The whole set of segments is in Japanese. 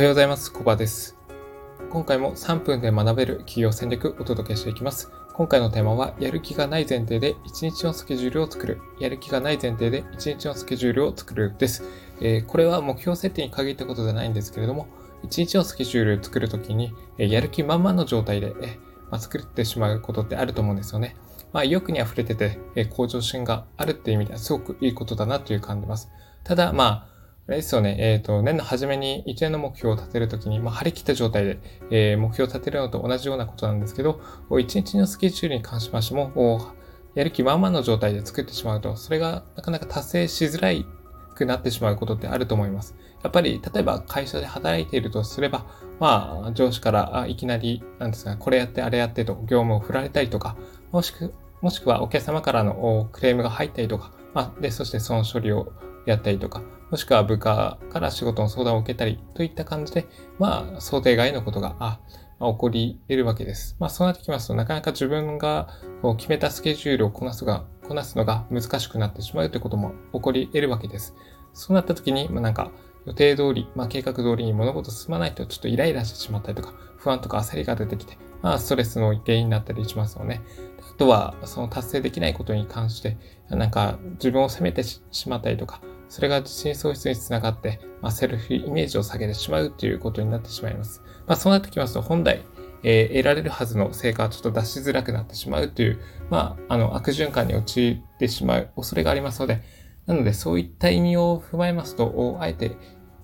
はようございます。コバです。今回も3分で学べる企業戦略をお届けしていきます。今回のテーマは、やる気がない前提で1日のスケジュールを作る。やる気がない前提で1日のスケジュールを作るです。えー、これは目標設定に限ったことじゃないんですけれども、1日のスケジュールを作るときに、えやる気満々の状態で、えまあ、作ってしまうことってあると思うんですよね。まあ、意欲に溢れてて、え向上心があるっていう意味ではすごくいいことだなという感じます。ただ、まあ、あれですよね、えっ、ー、と、年の初めに一年の目標を立てるときに、まあ、張り切った状態で、えー、目標を立てるのと同じようなことなんですけど、一日のスケジュールに関しましても、やる気満々の状態で作ってしまうと、それがなかなか達成しづらいくなってしまうことってあると思います。やっぱり、例えば会社で働いているとすれば、まあ、上司からいきなり、なんですか、これやってあれやってと業務を振られたりとか、もしくもしくはお客様からのクレームが入ったりとか、まあ、で、そしてその処理をやったりとか、もしくは部下から仕事の相談を受けたりといった感じで、まあ、想定外のことが、あ、まあ、起こり得るわけです。まあ、そうなってきますと、なかなか自分がこう決めたスケジュールをこなすが、こなすのが難しくなってしまうということも起こり得るわけです。そうなった時に、まあ、なんか、予定通り、まあ、計画通りに物事進まないとちょっとイライラしてしまったりとか、不安とか焦りが出てきて、まあ、ストレスの原因になったりしますよね。あとは、その達成できないことに関して、なんか自分を責めてしまったりとか、それが自信喪失につながって、まあ、セルフイメージを下げてしまうということになってしまいます。まあ、そうなってきますと、本来、えー、得られるはずの成果はちょっと出しづらくなってしまうという、まあ、あの、悪循環に陥ってしまう恐れがありますので、なので、そういった意味を踏まえますと、あえて、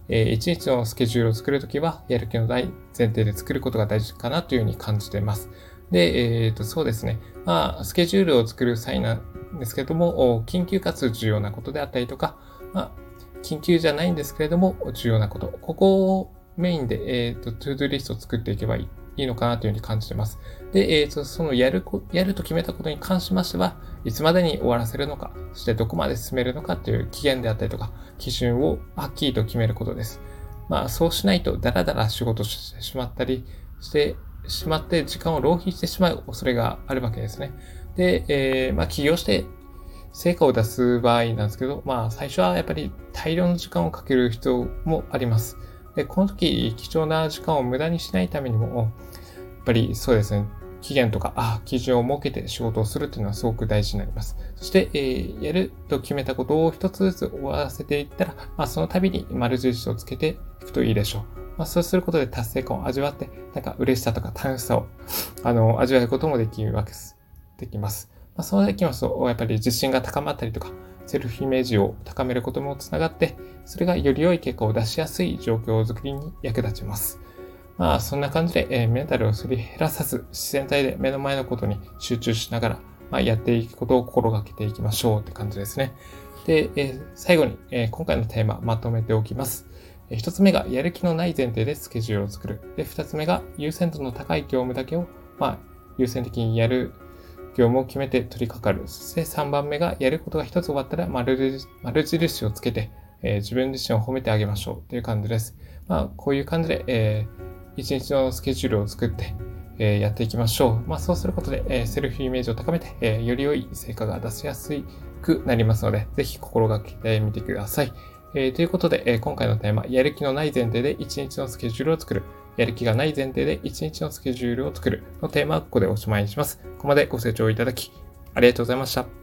えー、1日のスケジュールを作るときは、やる気のない前提で作ることが大事かなというふうに感じています。で、えっ、と、そうですね。まあ、スケジュールを作る際なんですけれども、緊急かつ重要なことであったりとか、まあ、緊急じゃないんですけれども、重要なこと。ここをメインで、えっ、と、 to-do list を作っていけばいい。いいのかなというふうに感じてます。で、えっ、ー、と、そのやる、やると決めたことに関しましては、いつまでに終わらせるのか、そしてどこまで進めるのかという期限であったりとか、基準をはっきりと決めることです。まあ、そうしないとダラダラ仕事してしまったりしてしまって時間を浪費してしまう恐れがあるわけですね。で、えー、まあ、起業して成果を出す場合なんですけど、まあ、最初はやっぱり大量の時間をかける必要もあります。で、この時、貴重な時間を無駄にしないためにも、やっぱりそうですね、期限とか、あ、基準を設けて仕事をするっていうのはすごく大事になります。そして、えー、やると決めたことを一つずつ終わらせていったら、まあ、その度に丸印をつけていくといいでしょう。まあ、そうすることで達成感を味わって、なんか嬉しさとか楽しさを、あの、味わうこともできるわけです。できます。まあ、そうできますと、やっぱり自信が高まったりとか、セルフイメージを高めることもつながって、それがより良い結果を出しやすい状況づくりに役立ちます。まあ、そんな感じで、えー、メンタルをすり減らさず、自然体で目の前のことに集中しながら、まあ、やっていくことを心がけていきましょうって感じですね。で、えー、最後に、えー、今回のテーマまとめておきます。えー、一つ目がやる気のない前提でスケジュールを作る。で、二つ目が優先度の高い業務だけを、まあ、優先的にやる業務を決めて取り掛かる。そして3番目がやることが一つ終わったら丸印をつけて、えー、自分自身を褒めてあげましょうという感じです。まあ、こういう感じで、えー一日のスケジュールを作って、えー、やっていきましょう。まあ、そうすることで、えー、セルフイメージを高めて、えー、より良い成果が出しやすくなりますので、ぜひ心がけてみてください。えー、ということで、えー、今回のテーマ、やる気のない前提で一日のスケジュールを作る。やる気がない前提で1日のスケジュールを作るのテーマはここでおしまいにします。ここまでご清聴いただき、ありがとうございました。